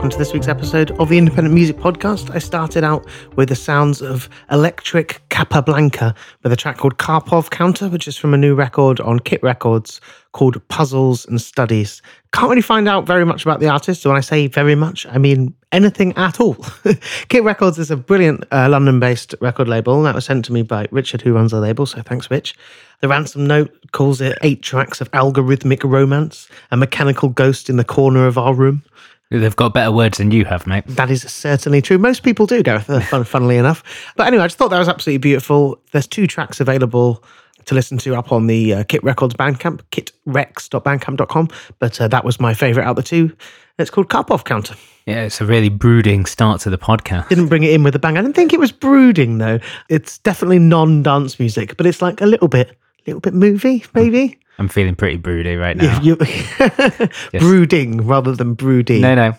Welcome to this week's episode of the Independent Music Podcast. I started out with the sounds of Electric Capablanca with a track called Karpov Counter, which is from a new record on Kit Records called Puzzles and Studies. Can't really find out very much about the artist. So when I say very much, I mean anything at all. Kit Records is a brilliant uh, London based record label that was sent to me by Richard, who runs the label. So thanks, Rich. The ransom note calls it eight tracks of algorithmic romance, a mechanical ghost in the corner of our room. They've got better words than you have, mate. That is certainly true. Most people do, Gareth, uh, fun, funnily enough. But anyway, I just thought that was absolutely beautiful. There's two tracks available to listen to up on the uh, Kit Records Bandcamp, kitrex.bandcamp.com. But uh, that was my favourite out of the two. It's called Cup Karpov Counter. Yeah, it's a really brooding start to the podcast. Didn't bring it in with a bang. I didn't think it was brooding, though. It's definitely non dance music, but it's like a little bit, little bit movie, maybe. I'm feeling pretty broody right now. You- you- Brooding rather than broody. No, no.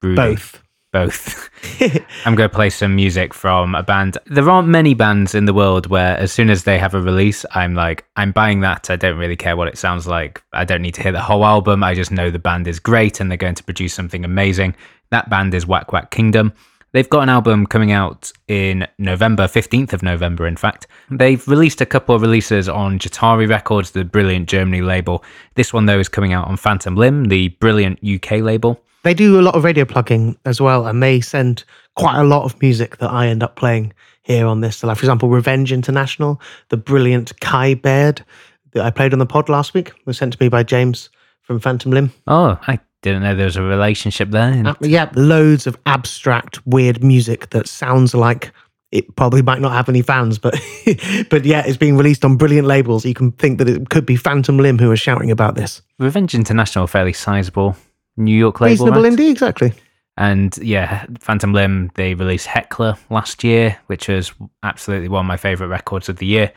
Broody. Both. Both. I'm going to play some music from a band. There aren't many bands in the world where, as soon as they have a release, I'm like, I'm buying that. I don't really care what it sounds like. I don't need to hear the whole album. I just know the band is great and they're going to produce something amazing. That band is WaqWaq Kingdom. They've got an album coming out in November, 15th of November, in fact. They've released a couple of releases on Jahtari Records, the brilliant Germany label. This one, though, is coming out on Phantom Limb, the brilliant UK label. They do a lot of radio plugging as well, and they send quite a lot of music that I end up playing here on this. So, like, for example, Revenge International, the brilliant Kai Baird that I played on the pod last week was sent to me by James from Phantom Limb. Oh, I didn't know there was a relationship there. Uh, yeah, loads of abstract, weird music that sounds like it probably might not have any fans, but but yeah, it's being released on brilliant labels. You can think that it could be Phantom Limb who are shouting about this. Revenge International, fairly sizable New York label, reasonable right? indeed, exactly. And yeah, Phantom Limb, they released Heckler last year, which was absolutely one of my favorite records of the year.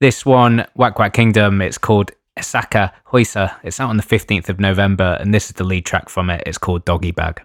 This one, WaqWaq Kingdom, it's called Essaka Hoisa. It's out on the 15th of November, and this is the lead track from it. It's called Doggy Bag.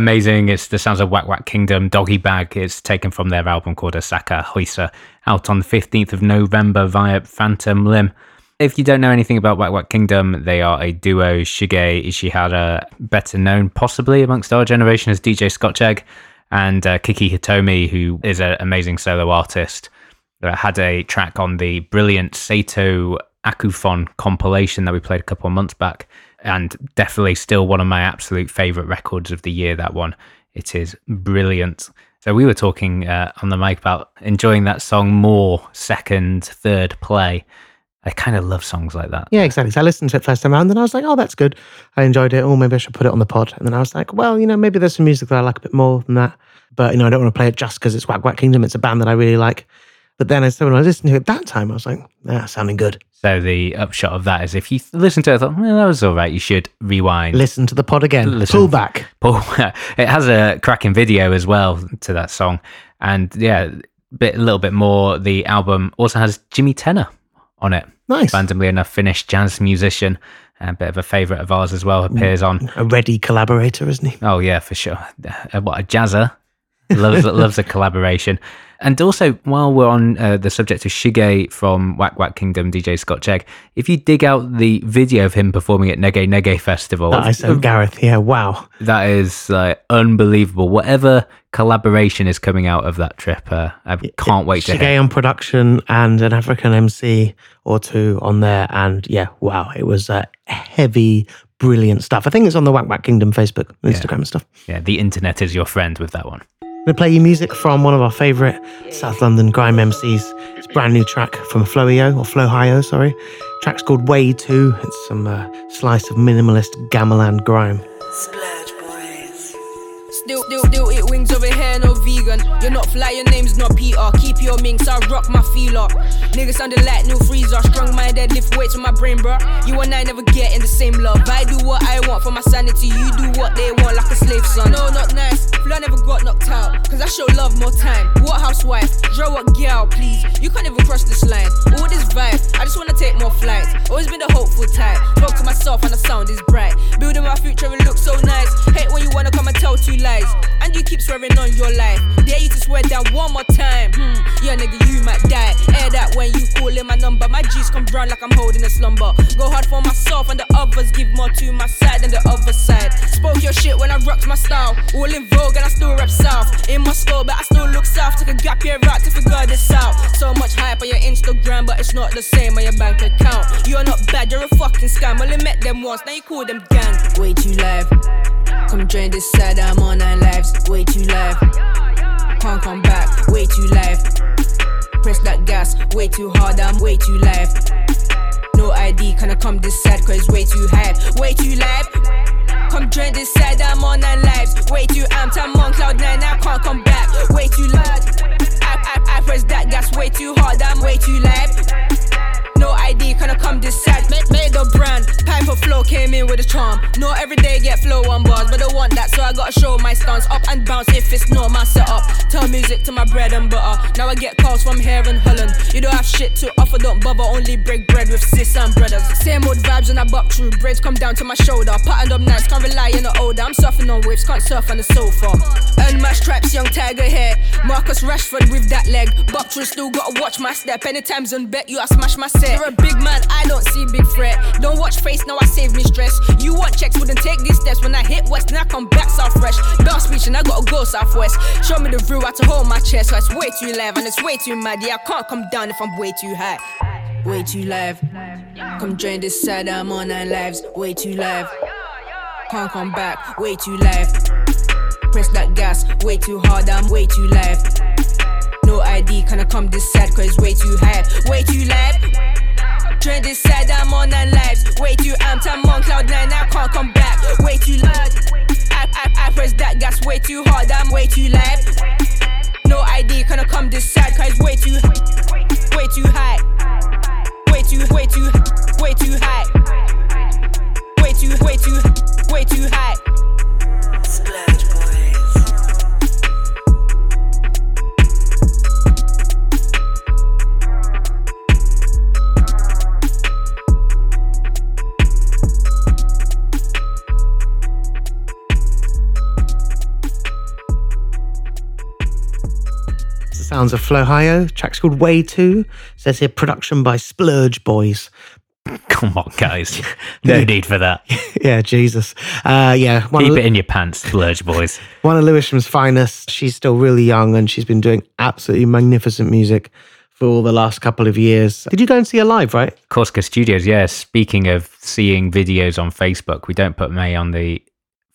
Amazing. It's the sounds of WaqWaq Kingdom. Doggy Bag It's taken from their album called Osaka Hoisa, out on the 15th of November via Phantom Limb. If you don't know anything about WaqWaq Kingdom, they are a duo. Shige Ishihara, better known possibly amongst our generation as DJ Scotch Egg, and uh, Kiki Hitomi, who is an amazing solo artist, uh, had a track on the brilliant Sato Akufon compilation that we played a couple of months back and definitely still one of my absolute favorite records of the year. That one, it is brilliant. So we were talking uh, on the mic about enjoying that song more second, third play. I kind of love songs like that. Yeah, exactly. So I listened to it first time around and I was like, oh, that's good. I enjoyed it. Oh, maybe I should put it on the pod. And then I was like, well, you know, maybe there's some music that I like a bit more than that. But, you know, I don't want to play it just because it's WaqWaq Kingdom. It's a band that I really like. But then I said, when I listened to it that time, I was like, ah, sounding good. So the upshot of that is if you listen to it, I thought, well, that was all right, you should rewind. Listen to the pod again. Listen. Pull back. Pull, it has a cracking video as well to that song. And yeah, bit a little bit more. The album also has Jimi Tenor on it. Nice. Randomly enough, Finnish jazz musician, a bit of a favourite of ours as well, appears on. A ready collaborator, isn't he? Oh yeah, for sure. What a jazzer loves loves a collaboration. And also, while we're on uh, the subject of Shige from WaqWaq Kingdom, DJ Scotch Egg, if you dig out the video of him performing at Nyege Nyege Festival, That I sent Gareth. Yeah, wow. that is like unbelievable. Whatever collaboration is coming out of that trip, uh, I can't wait to hear. Shige on production and an African MC or two on there. And yeah, wow, it was uh, heavy, brilliant stuff. I think it's on the WaqWaq Kingdom Facebook, Instagram and stuff. Yeah, the internet is your friend with that one. Going to play you music from one of our favourite South London grime MCs. It's a brand new track from Flowio, or Flohio, sorry. Track's called Way 2. It's some uh, slice of minimalist gamelan grime. Boys. Still, still, still eat wings over here, no vegan. You're not fly, your name's not Peter. Keep your minks, I rock my feeler. Niggas sounded like new freezer. Strong minded, lift weights with my brain, bro. You and I never get in the same love. I do what I want for my sanity. You do what they want like a slave son. No, not nice. Flo never got knocked out. Cause I show love more time. What housewife? Draw what girl, please. You can't even cross this line. All this vibe, I just wanna take more flights. Always been the hopeful type. Spoke to myself and the sound is bright. Building my future, it looks so nice. Hate when you wanna come and tell two lies. And you keep swearing on your life. Dare you to swear down one more time. Hmm, yeah, nigga, you might die. Air that when you call in my number. My G's come round like I'm holding a slumber. Go hard for myself and the others give more to my side than the other side. Spoke your shit when I rocked my style. All in vogue and I still rap south. In my skull, but I still look south. Took a gap year out to figure this out. So much hype on your Instagram, but it's not the same on your bank account. You're not bad, you're a fucking scam. Only met them once, now you call them gang. Way too live. Come join this side, I'm on nine lives. Way too live. Can't come back, way too live. Press that gas, way too hard, I'm way too live. No ID, can I come this side, cause way too high, way too live. Come join this side, I'm on nine lives. Way too amped, I'm on cloud nine, I can't come back, way too loud. I, I, I press that gas, way too hard, I'm way too live. No ID, can I come this side? Made, made the brand, Piper Flow came in with a charm. No everyday get flow on bars, but I want that, so I gotta show my stance. Up and bounce if it's not my setup. Turn music to my bread and butter. Now I get calls from here in Holland. You don't have shit to offer, don't bother. Only break bread with sis and brothers. Same old vibes and I buck through. Braids come down to my shoulder. Patterned up nice, can't rely on the older. I'm surfing on waves, can't surf on the sofa. My stripes, young tiger hair. Marcus Rashford with that leg. Buck through, still gotta watch my step. Anytime's on bet you, I smash my You're a big man, I don't see big threat. Don't watch face, now I save me stress. You want checks, wouldn't take these steps. When I hit west, now I come back south fresh. Bounce speech and I gotta go southwest. Show me the view, I to hold my chest. So it's way too live and it's way too mad. Yeah, I can't come down if I'm way too high. Way too live. Come join this side, I'm on nine lives. Way too live. Can't come back, way too live. Press that gas, way too hard, I'm way too live. No ID, can I come this side, cause way too high, way too live. Join this side, I'm on nine lives. Way too amped, I'm on cloud nine, I can't come back, way too loud. I, I, I press that gas, way too hard, I'm way too live. No ID, can I come this side, cause way too, way too high. Way too, way too, way too high. Way too, way too, way too high. Sounds of Flohio. Track's called Way 2. says here production by Splurge Boys. Come on, guys. No need for that. yeah, Jesus. Uh, yeah, Keep of, it in your pants, splurge boys. one of Lewisham's finest. She's still really young and she's been doing absolutely magnificent music for all the last couple of years. Did you go and see her live, right? Corsica Studios, yeah. Speaking of seeing videos on Facebook, we don't put May on the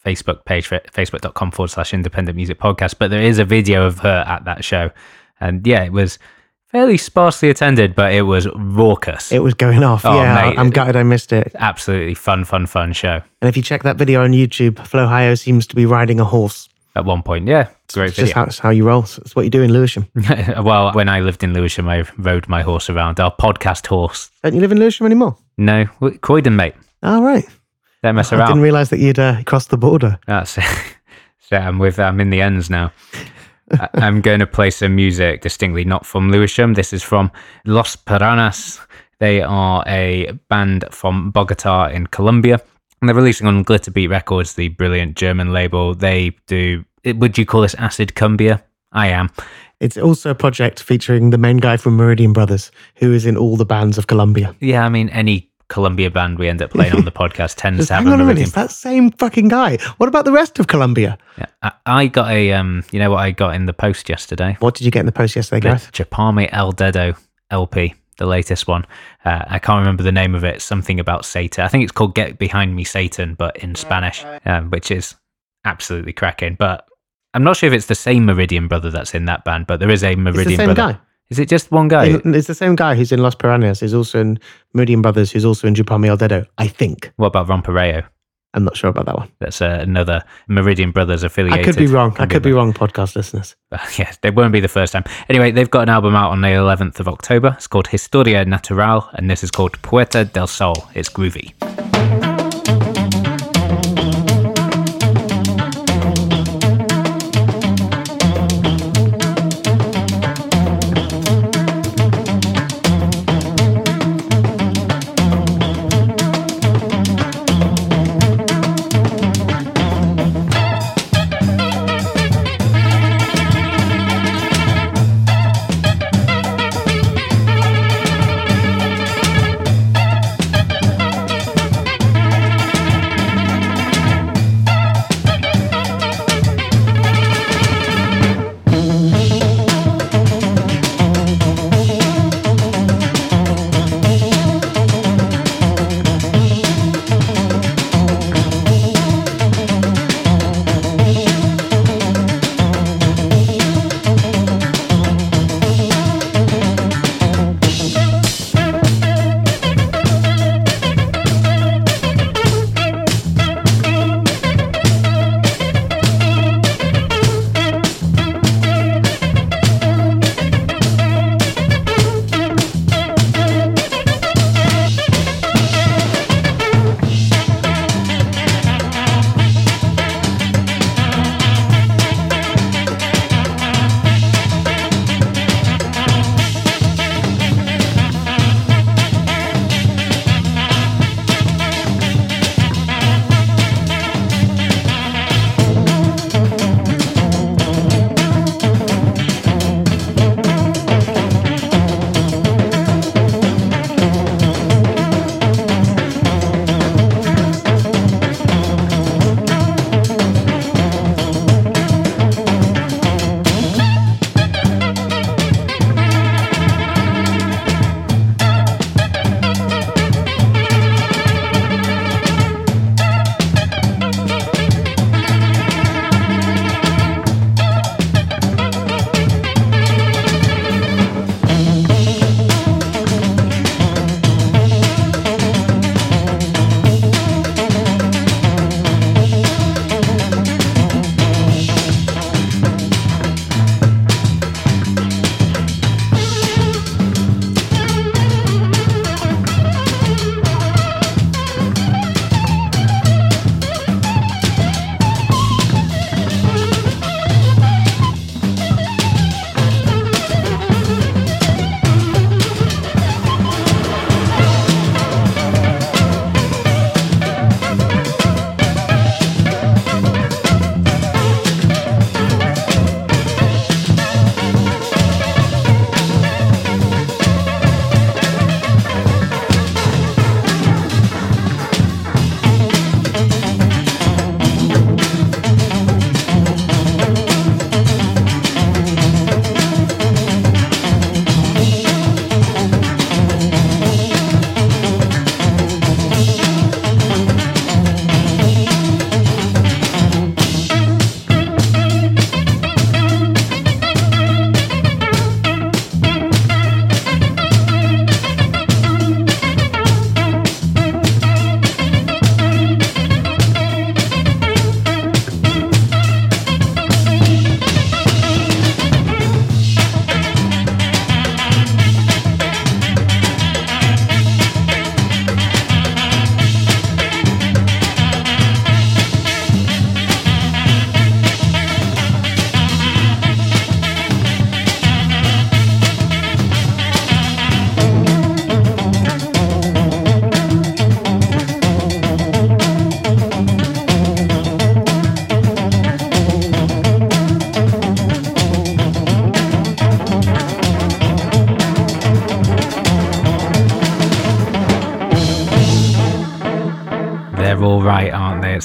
Facebook page, for facebook.com forward slash independent music podcast, but there is a video of her at that show. And yeah, it was fairly sparsely attended, but it was raucous. It was going off. Oh, yeah, mate. I'm gutted I missed it. Absolutely fun, fun, fun show. And if you check that video on YouTube, Flohio seems to be riding a horse. At one point, yeah, great It's just video. how, it's how you roll. It's what you do in Lewisham. well, when I lived in Lewisham, I rode my horse around. Our podcast horse. Don't you live in Lewisham anymore? No, Croydon, mate. All right. Don't mess around. I didn't realise that you'd uh, crossed the border. That's it. so I'm with I'm in the ends now. I'm going to play some music distinctly not from Lewisham. This is from Los Piranhas. They are a band from Bogota in Colombia. And they're releasing on Glitterbeat Records, the brilliant German label. They do would you call this acid cumbia? I am. It's also a project featuring the main guy from Meridian Brothers, who is in all the bands of Colombia. Yeah, I mean any Colombia band we end up playing on the podcast tends to have hang on a minute, it's that same fucking guy. What about the rest of Columbia? Yeah, I, I got a um. You know what I got in the post yesterday? What did you get in the post yesterday, The Gareth? Chúpame El Dedo LP, the latest one. Uh, I can't remember the name of it. Something about Satan. I think it's called "Get Behind Me, Satan," but in Spanish, um, which is absolutely cracking. But I'm not sure if it's the same Meridian brother that's in that band, but there is a Meridian the same brother. guy. Is it just one guy? It's the same guy who's in Los Piranhas, He's also in Meridian Brothers, who's also in Chúpame El Dedo, I think. what about Romperayo? I'm not sure about that one. That's uh, another Meridian Brothers affiliated. I could be wrong. I could be wrong, podcast listeners. yeah, they won't be the first time. Anyway, they've got an album out on the 11th of October. It's called Historia Natural, and this is called Puerta del Sol. It's groovy.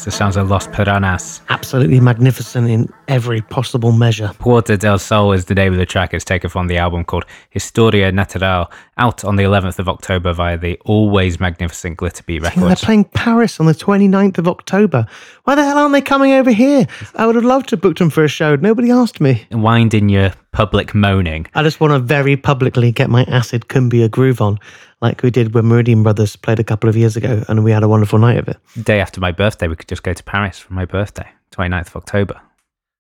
The sounds of Los Piranhas. Absolutely magnificent in every possible measure. Puerta del Sol is the name of the track. It's taken from the album called Historia Natural, out on the 11th of October via the always magnificent Glitterbeat They're playing Paris on the 29th of October. Why the hell aren't they coming over here? I would have loved to have booked them for a show. Nobody asked me. Wind in your public moaning. I just want to very publicly get my acid cumbia groove on, like we did when Meridian Brothers played a couple of years ago, and we had a wonderful night of it. Day after my birthday, we could just go to Paris for my birthday, 29th of October.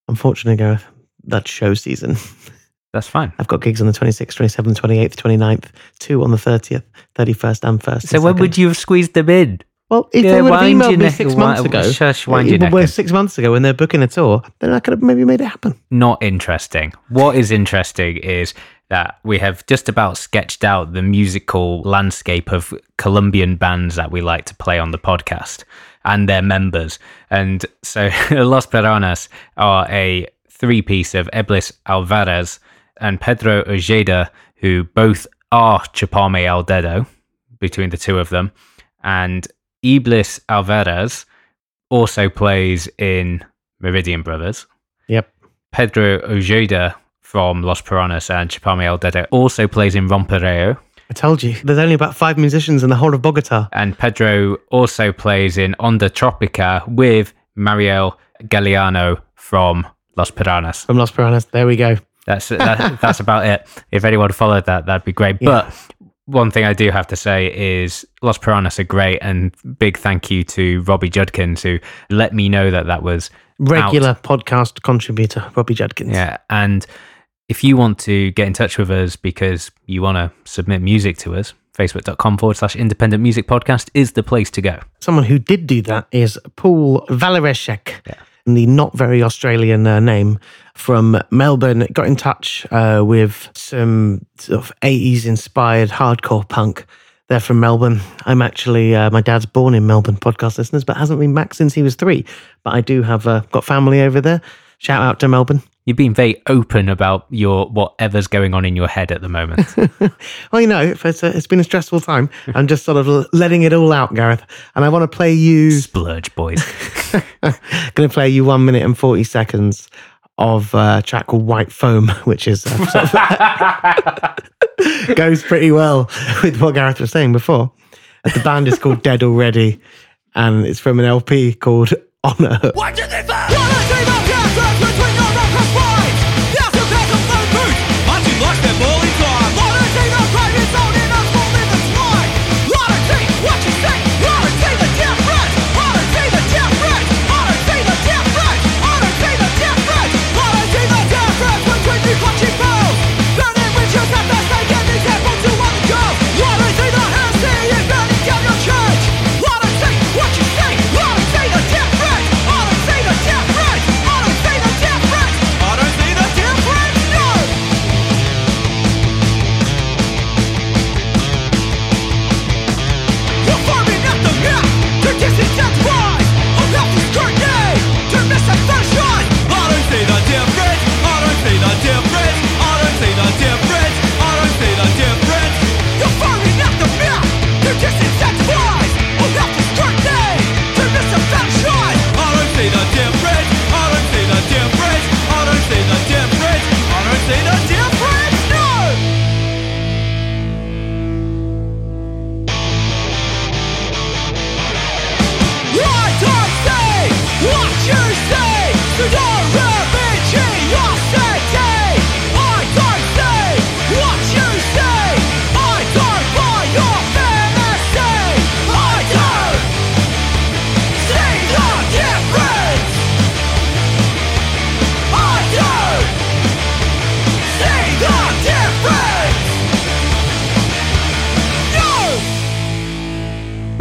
Unfortunately, Gareth, that's show season. That's fine. I've got gigs on the 26th, 27th, 28th, 29th, two on the 30th, 31st, and 1st. So when would you have squeezed them in? Well, if Yeah, they would have emailed me six months ago, shush, wind your neck six months ago when they're booking a tour, then I could have maybe made it happen. Not interesting. What is interesting is that we have just about sketched out the musical landscape of Colombian bands that we like to play on the podcast and their members. And so Los Piranhas are a three piece of Eblis Alvarez and Pedro Ojeda, who both are Chúpame El Dedo between the two of them. And Eblis Alvarez also plays in Meridian Brothers. Yep. Pedro Ojeda from Los Piranhas and Chúpame El Dedo also plays in Romperayo. I told you. There's only about five musicians in the whole of Bogota. And Pedro also plays in Ondatrópica with Mario Galeano from Los Piranhas. From Los Piranhas. There we go. That's that, that's about it. If anyone followed that, that'd be great. But one thing I do have to say is Los Piranhas are great, and big thank you to Robbie Judkins who let me know that that was Regular podcast contributor, Robbie Judkins. Yeah. And if you want to get in touch with us because you want to submit music to us, facebook.com forward slash independent music podcast is the place to go. Someone who did do that is Paul Valereshek, the not very Australian uh, name from Melbourne. Got in touch uh, with some sort of 80s inspired hardcore punk. They're from Melbourne. I'm actually, uh, my dad's born in Melbourne, podcast listeners, but hasn't been back since he was three. But I do have uh, got family over there. Shout out to Melbourne. You've been very open about your whatever's going on in your head at the moment. Well, you know, it's, a, it's been a stressful time. I'm just sort of letting it all out, Gareth. And I want to play you. Splurge, boys. going to play you one minute and 40 seconds of uh, a track called White Foam, which is uh, sort of goes pretty well with what Gareth was saying before. Uh, The band is called Dead Already, and it's from an LP called Honor. What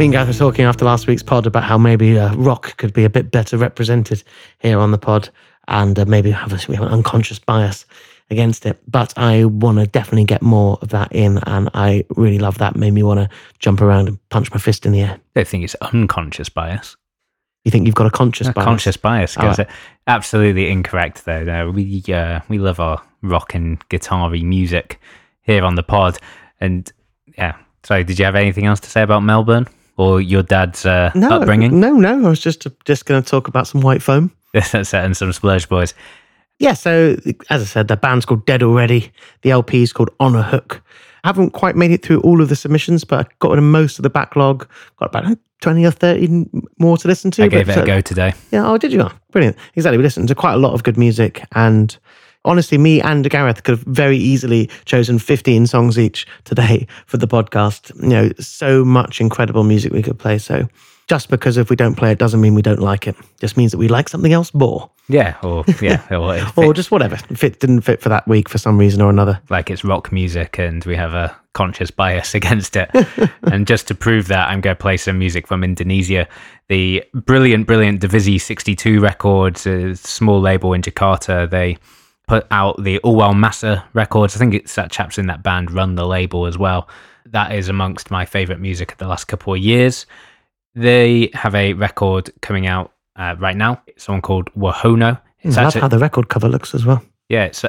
Me and Gareth were talking after last week's pod about how maybe uh, rock could be a bit better represented here on the pod and uh, maybe have, a, we have an unconscious bias against it. But I want to definitely get more of that in, and I really love that. Made me want to jump around and punch my fist in the air. I don't think it's unconscious bias. You think you've got a conscious A bias? conscious bias. Goes right. absolutely incorrect though. No, we uh, we love our rock and guitar-y music here on the pod. And yeah, sorry, did you have anything else to say about Melbourne? Or your dad's uh, No, upbringing? no, no. I was just just going to talk about some white foam. That's it, and some Splurge Boys. Yeah, so as I said, the band's called Dead Already. The LP is called On a Hook. I haven't quite made it through all of the submissions, but I got rid of most of the backlog. Got about 20 or 30 more to listen to. I gave it uh, a go today. Yeah, oh, did you? Oh, brilliant. Exactly. We listened to quite a lot of good music. And honestly, me and Gareth could have very easily chosen 15 songs each today for the podcast. You know, so much incredible music we could play. So just because if we don't play it doesn't mean we don't like it. Just means that we like something else more. Yeah, or yeah, or, Or just whatever. If it didn't fit for that week for some reason or another. like it's rock music and we have a conscious bias against it. and just to prove that, I'm going to play some music from Indonesia. The brilliant, brilliant Divisi 62 Records, a small label in Jakarta. They put out the Uwalmassa records. I think it's that chaps in that band run the label as well. That is amongst my favorite music of the last couple of years. They have a record coming out uh, right now. It's one called Wahono. It's I love actually, how the record cover looks as well. yeah, it's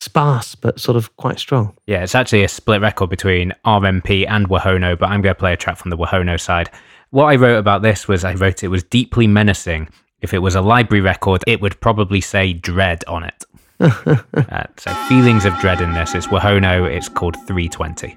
Sparse, but sort of quite strong. Yeah, it's actually a split record between RMP and Wahono, but I'm going to play a track from the Wahono side. What I wrote about this was I wrote it was deeply menacing. If it was a library record, it would probably say dread on it. uh, so, feelings of dread in this. It's Wahono, it's called 320.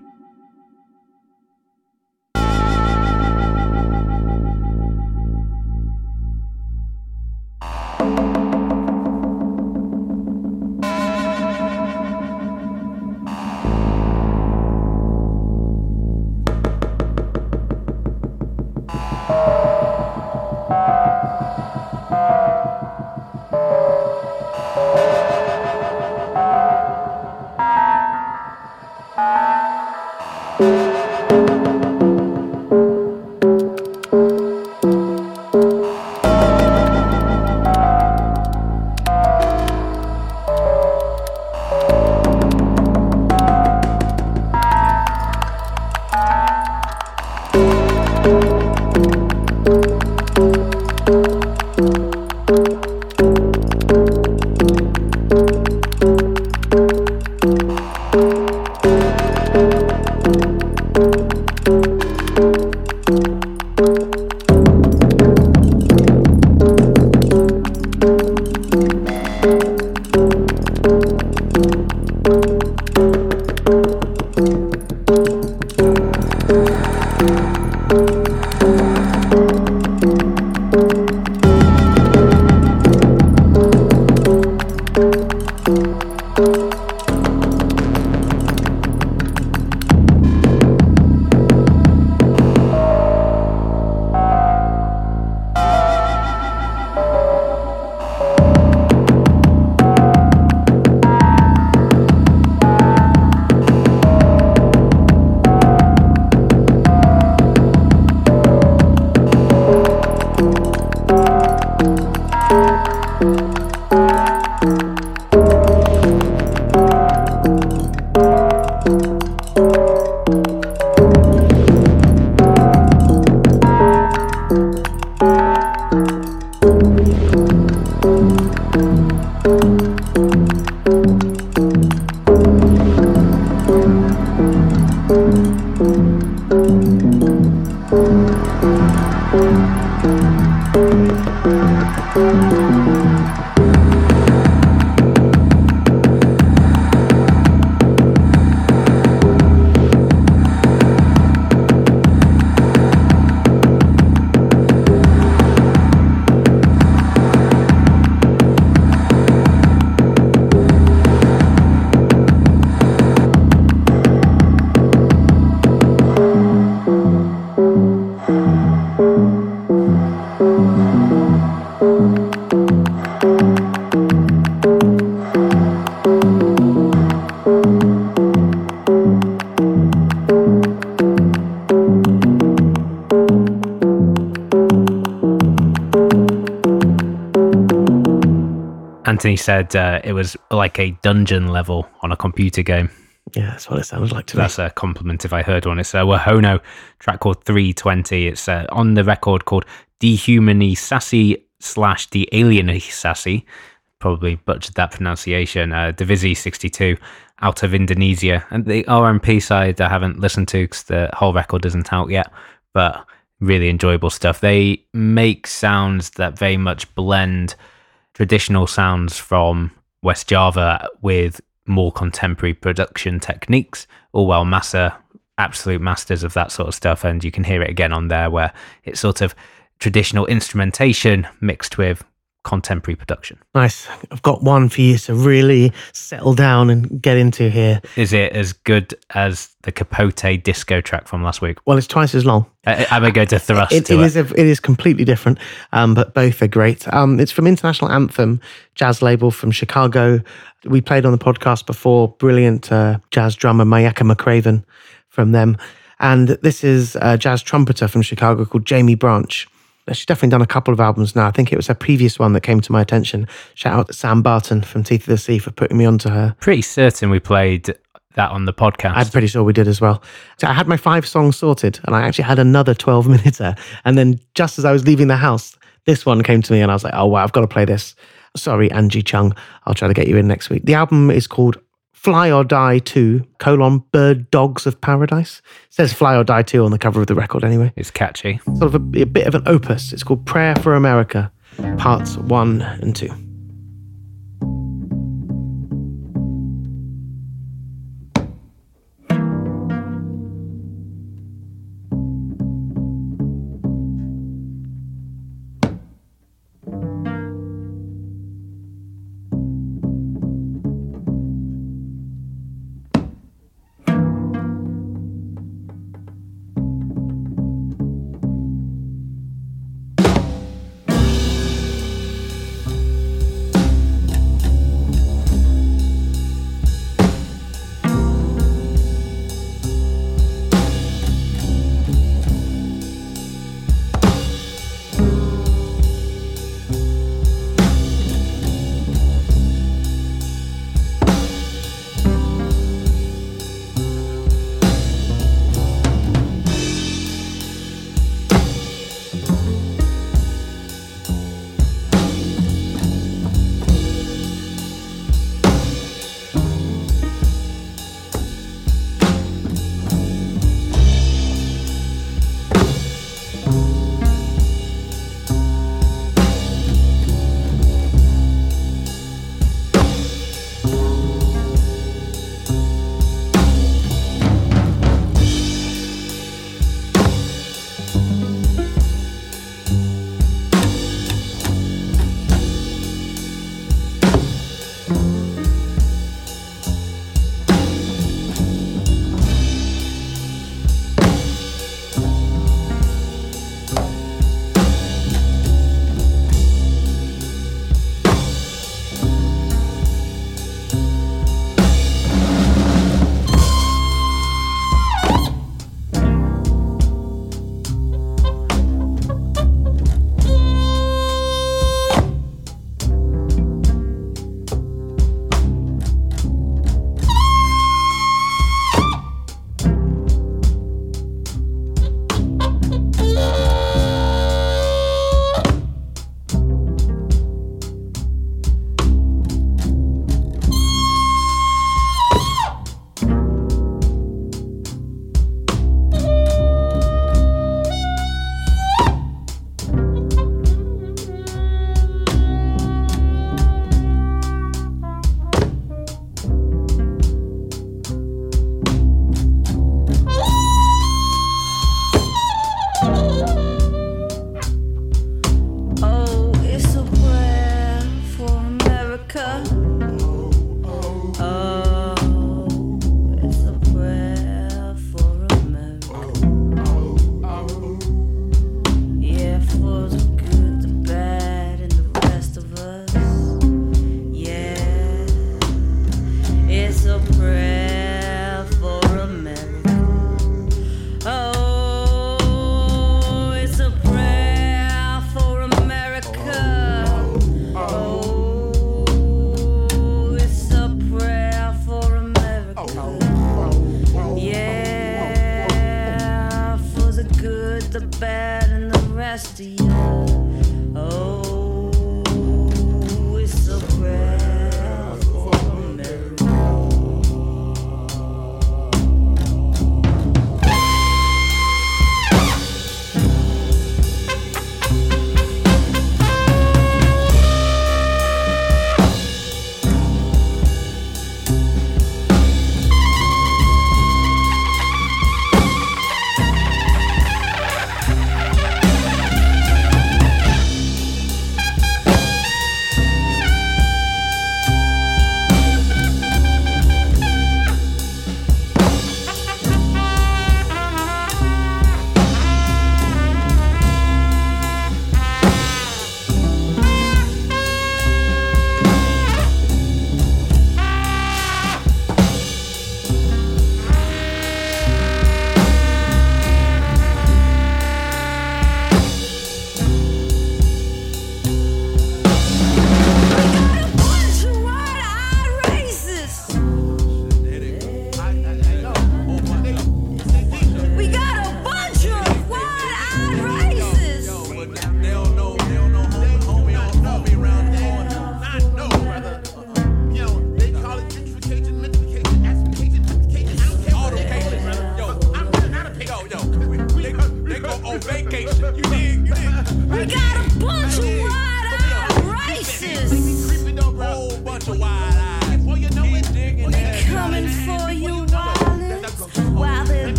Said uh, it was like a dungeon level on a computer game. Yeah, that's what it sounds like to me. That's a compliment if I heard one. It's a Wahono track called 320. It's uh, on the record called Dehumani Sassy slash The Alien Sassy. Probably butchered that pronunciation. Uh, Divisi 62 out of Indonesia. And the RMP side I haven't listened to because the whole record isn't out yet. But really enjoyable stuff. They make sounds that very much blend traditional sounds from West Java with more contemporary production techniques, Uwalmassa absolute masters of that sort of stuff. And you can hear it again on there where it's sort of traditional instrumentation mixed with contemporary production. Nice. I've got one for you to really settle down and get into here. Is it as good as the Capote disco track from last week? Well, it's twice as long. I, I'm going to go to thrust It, to it it. is a, it is completely different, um, but both are great. Um, it's from International Anthem, jazz label from Chicago. We played on the podcast before. Brilliant uh, jazz drummer Makaya McCraven from them, and this is a jazz trumpeter from Chicago called Jaimie Branch. She's definitely done a couple of albums now. I think it was her previous one that came to my attention. Shout out to Sam Barton from Teeth of the Sea for putting me onto her. Pretty certain we played that on the podcast. I'm pretty sure we did as well. So I had my five songs sorted and I actually had another 12 minutes there. And then just as I was leaving the house, this one came to me and I was like, oh, wow, I've got to play this. Sorry, Angie Chung. I'll try to get you in next week. The album is called Fly or Die 2, colon, Bird Dogs of Paradise. It says Fly or Die 2 on the cover of the record anyway. It's catchy. Sort of a, a bit of an opus. It's called Prayer for America, parts 1 and 2.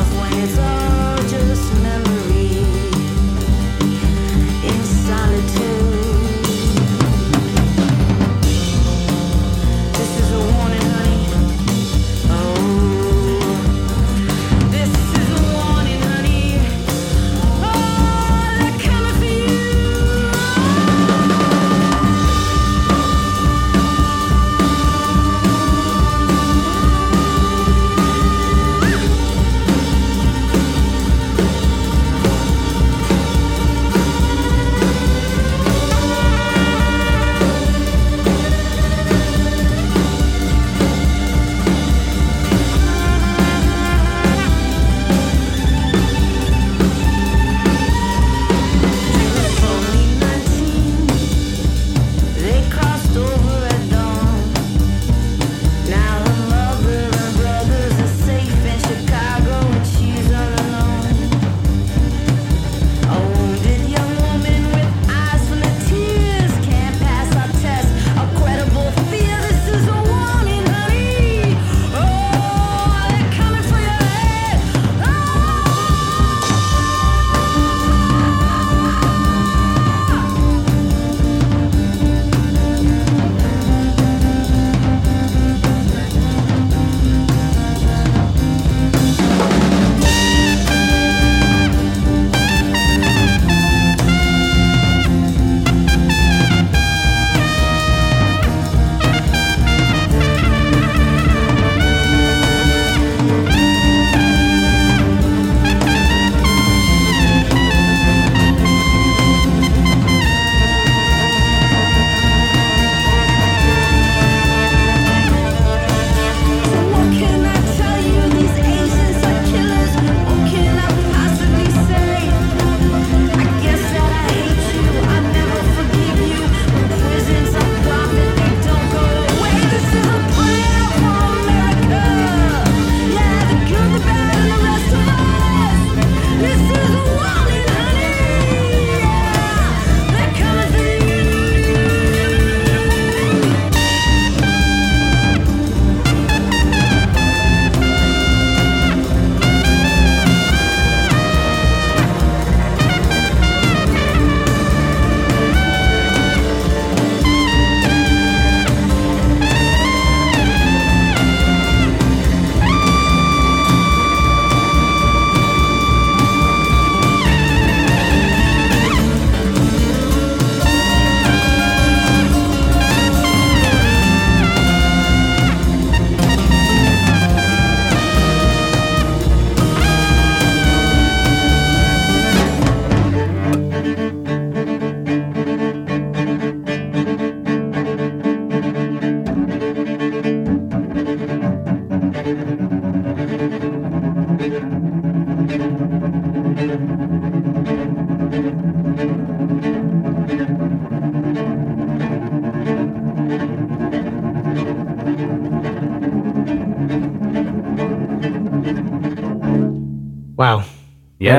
love when it's over.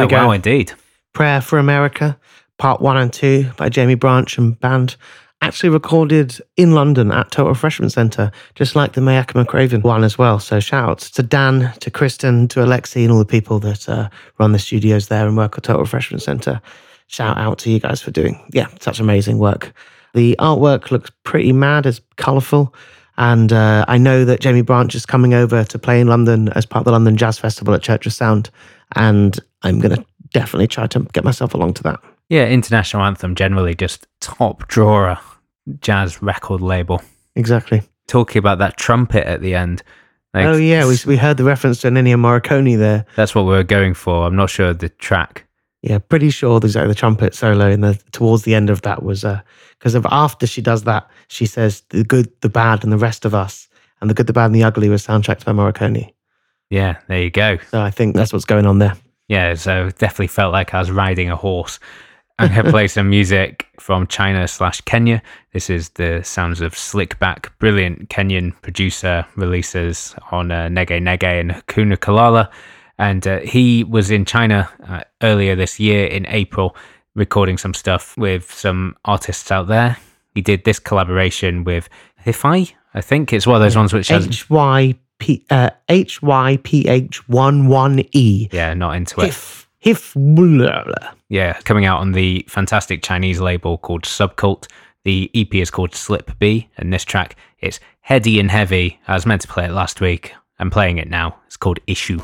Yeah, we go. wow, indeed. Prayer for America, part one and two by Jaimie Branch and band. Actually recorded in London at Total Refreshment Centre, just like the Makaya McCraven one as well. So shout outs to Dan, to Kristen, to Alexi, and all the people that uh, run the studios there and work at Total Refreshment Centre. Shout out to you guys for doing, yeah, such amazing work. The artwork looks pretty mad, it's colourful. And uh, I know that Jaimie Branch is coming over to play in London as part of the London Jazz Festival at Church of Sound. And I'm going to definitely try to get myself along to that. Yeah, International Anthem generally just top drawer jazz record label. Exactly. Talking about that trumpet at the end. like, oh, yeah. We, we heard the reference to Ennio Morricone there. That's what we were going for. I'm not sure of the track. Yeah, pretty sure there's like the trumpet solo in the towards the end of that was uh, because of after she does that, she says the good, the bad, and the rest of us, and the good, the bad, and the ugly was soundtracked by Morricone. Yeah, there you go. So I think that's what's going on there. Yeah, so definitely felt like I was riding a horse. I'm going to play some music from China slash Kenya. This is the sounds of Slickback, brilliant Kenyan producer, releases on uh, Nyege Nyege and Hakuna Kalala. And uh, he was in China uh, earlier this year in April, recording some stuff with some artists out there. He did this collaboration with Hifai. I think it's one of those ones which has. H Y P uh, H Y P H one one E. Yeah, not into it. Hif hif blah, blah. Yeah, coming out on the fantastic Chinese label called Subcult. The EP is called Slip B, and this track it's heady and heavy. I was meant to play it last week. I'm playing it now. It's called Issue.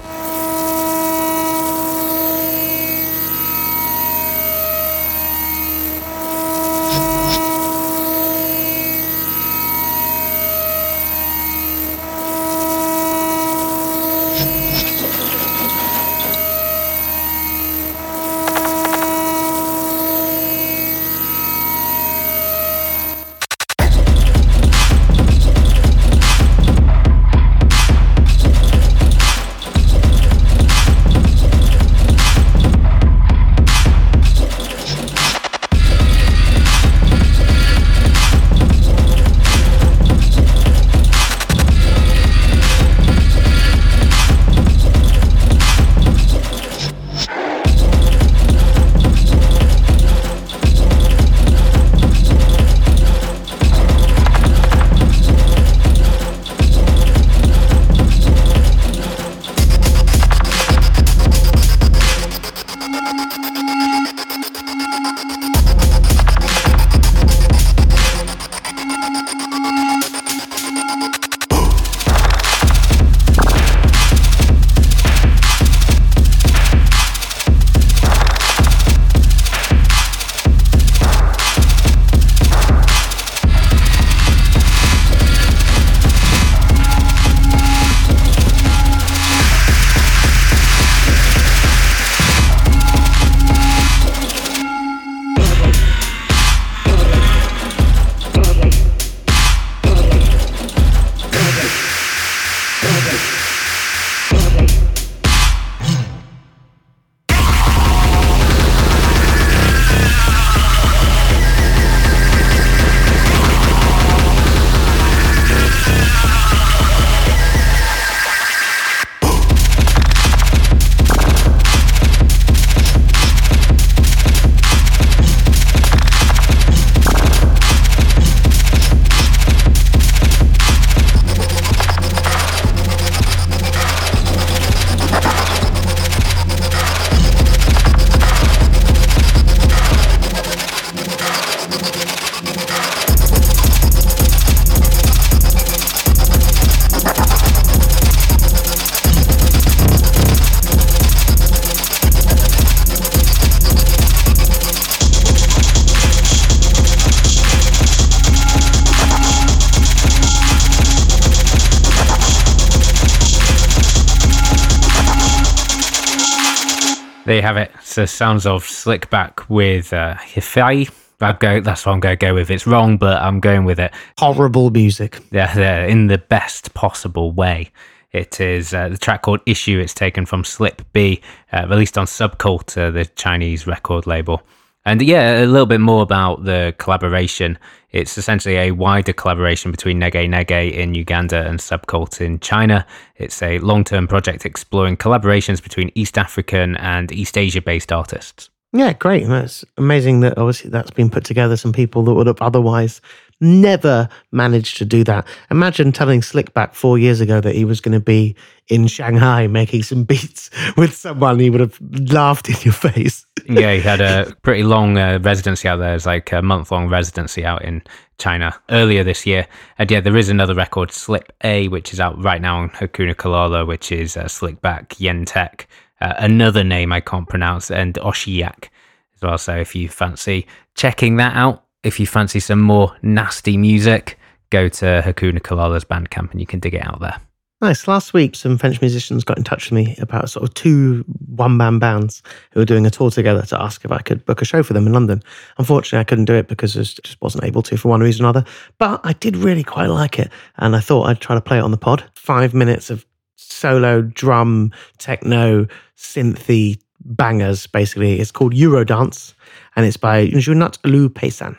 There you have it. So sounds of Slickback with uh, Hifai. I'll go, that's what I'm going to go with. It's wrong, but I'm going with it. Horrible music. Yeah, yeah, in the best possible way. It is uh, the track called Issue. It's taken from Slip B, uh, released on Subculture, the Chinese record label. And yeah, a little bit more about the collaboration. It's essentially a wider collaboration between Nyege Nyege in Uganda and Subcult in China. It's a long term project exploring collaborations between East African and East Asia based artists. Yeah, great. That's amazing that obviously that's been put together. Some people that would have otherwise never managed to do that. Imagine telling Slickback four years ago that he was going to be in Shanghai making some beats with someone. He would have laughed in your face. yeah, he had a pretty long uh, residency out there. It's like a month long residency out in China earlier this year. And yeah, there is another record, Slip A, which is out right now on Hakuna Kalala, which is uh, Slickback Yentek, uh, another name I can't pronounce, and Oshiyak as well. So if you fancy checking that out, if you fancy some more nasty music, go to Hakuna Kalala's Bandcamp and you can dig it out there. Nice. Last week, some French musicians got in touch with me about sort of two one man bands who were doing a tour together to ask if I could book a show for them in London. Unfortunately, I couldn't do it because I just wasn't able to for one reason or another. But I did really quite like it. And I thought I'd try to play it on the pod. Five minutes of solo drum, techno, synthy bangers, basically. It's called Eurodance and it's by Junot Lu Paysan.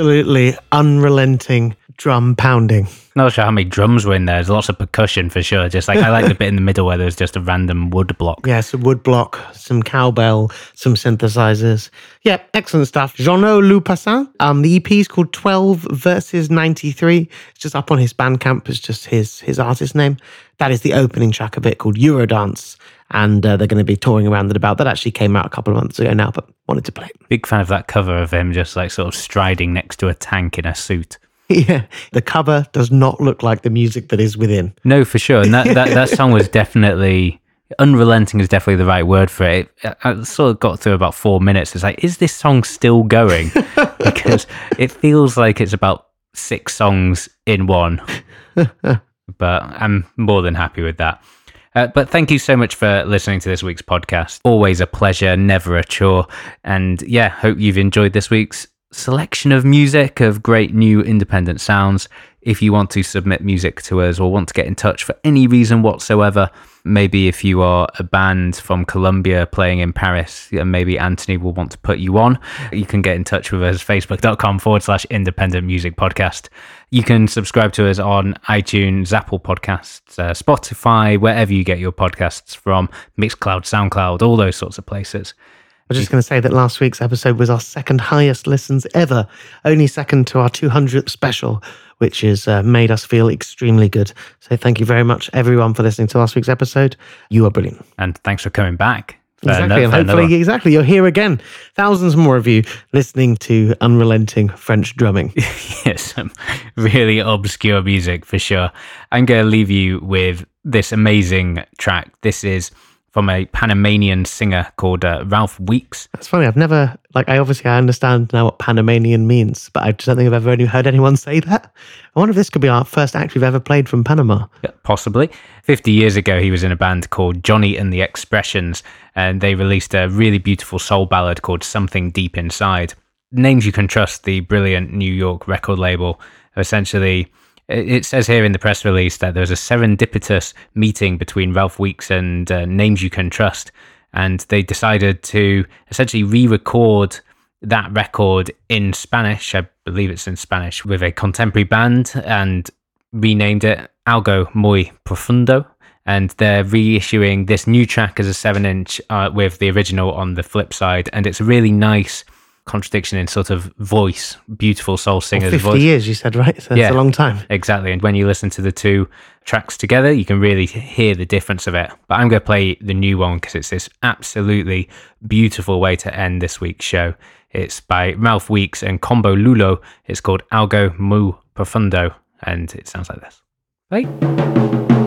Absolutely unrelenting drum pounding. Not sure how many drums were in there. There's lots of percussion for sure. Just like I like the bit in the middle where there's just a random wood block. Yeah, some wood block, some cowbell, some synthesizers. Yeah, excellent stuff. Jeannot Loupassin. Um, the EP is called 12 verses 93. It's just up on his Bandcamp. It's just his his artist name. That is the opening track of it called Eurodance. And uh, they're going to be touring around and about. That actually came out a couple of months ago now, but wanted to play it. Big fan of that cover of him just like sort of striding next to a tank in a suit. yeah, the cover does not look like the music that is within. No, for sure. And that, that, that song was definitely unrelenting is definitely the right word for it. I I sort of got through about four minutes. It's like, is this song still going? because it feels like it's about six songs in one. but I'm more than happy with that. Uh, but thank you so much for listening to this week's podcast. Always a pleasure, never a chore. And yeah, hope you've enjoyed this week's selection of music of great new independent sounds. If you want to submit music to us or want to get in touch for any reason whatsoever, maybe if you are a band from Colombia playing in Paris, maybe Anthony will want to put you on. You can get in touch with us, facebook.com forward slash independent music podcast. You can subscribe to us on iTunes, Apple Podcasts, uh, Spotify, wherever you get your podcasts from, Mixcloud, Soundcloud, all those sorts of places. I was just going to say that last week's episode was our second highest listens ever, only second to our 200th special, which has uh, made us feel extremely good. So thank you very much, everyone, for listening to last week's episode. You are brilliant. And thanks for coming back. for Exactly, ano- and for another hopefully, exactly, you're here again. Thousands more of you listening to unrelenting French drumming. yes, some really obscure music for sure. I'm going to leave you with this amazing track. This is from a Panamanian singer called uh, Ralph Weeks. That's funny. I've never like I obviously I understand now what Panamanian means, but I just don't think I've ever heard anyone say that. I wonder if this could be our first act we've ever played from Panama. Yeah, Possibly. 50 years ago, he was in a band called Johnny and the Expressions, and they released a really beautiful soul ballad called Something Deep Inside. Names You Can Trust, the brilliant New York record label, essentially. It says here in the press release that there was a serendipitous meeting between Ralph Weeks and uh, Names You Can Trust, and they decided to essentially re record that record in Spanish. I believe it's in Spanish with a contemporary band and renamed it Algo Muy Profundo. And they're reissuing this new track as a seven inch uh, with the original on the flip side. And it's a really nice contradiction in sort of voice, beautiful soul singer's 50 voice. years, you said, right? So Yeah. it's a long time. Exactly. And when you listen to the two tracks together, you can really hear the difference of it. But I'm going to play the new one because it's this absolutely beautiful way to end this week's show. It's by Ralph Weeks and Combo Lulo. It's called Algo Mu Profundo. And it sounds like this. Bye.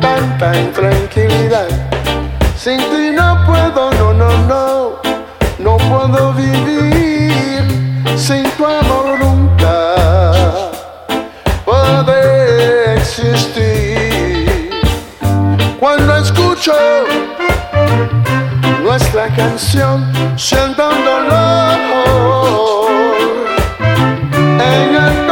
tanta intranquilidad. Sin ti no puedo, no, no, no, no puedo vivir sin tu amor nunca. Puede existir cuando escucho nuestra canción, siento un dolor en el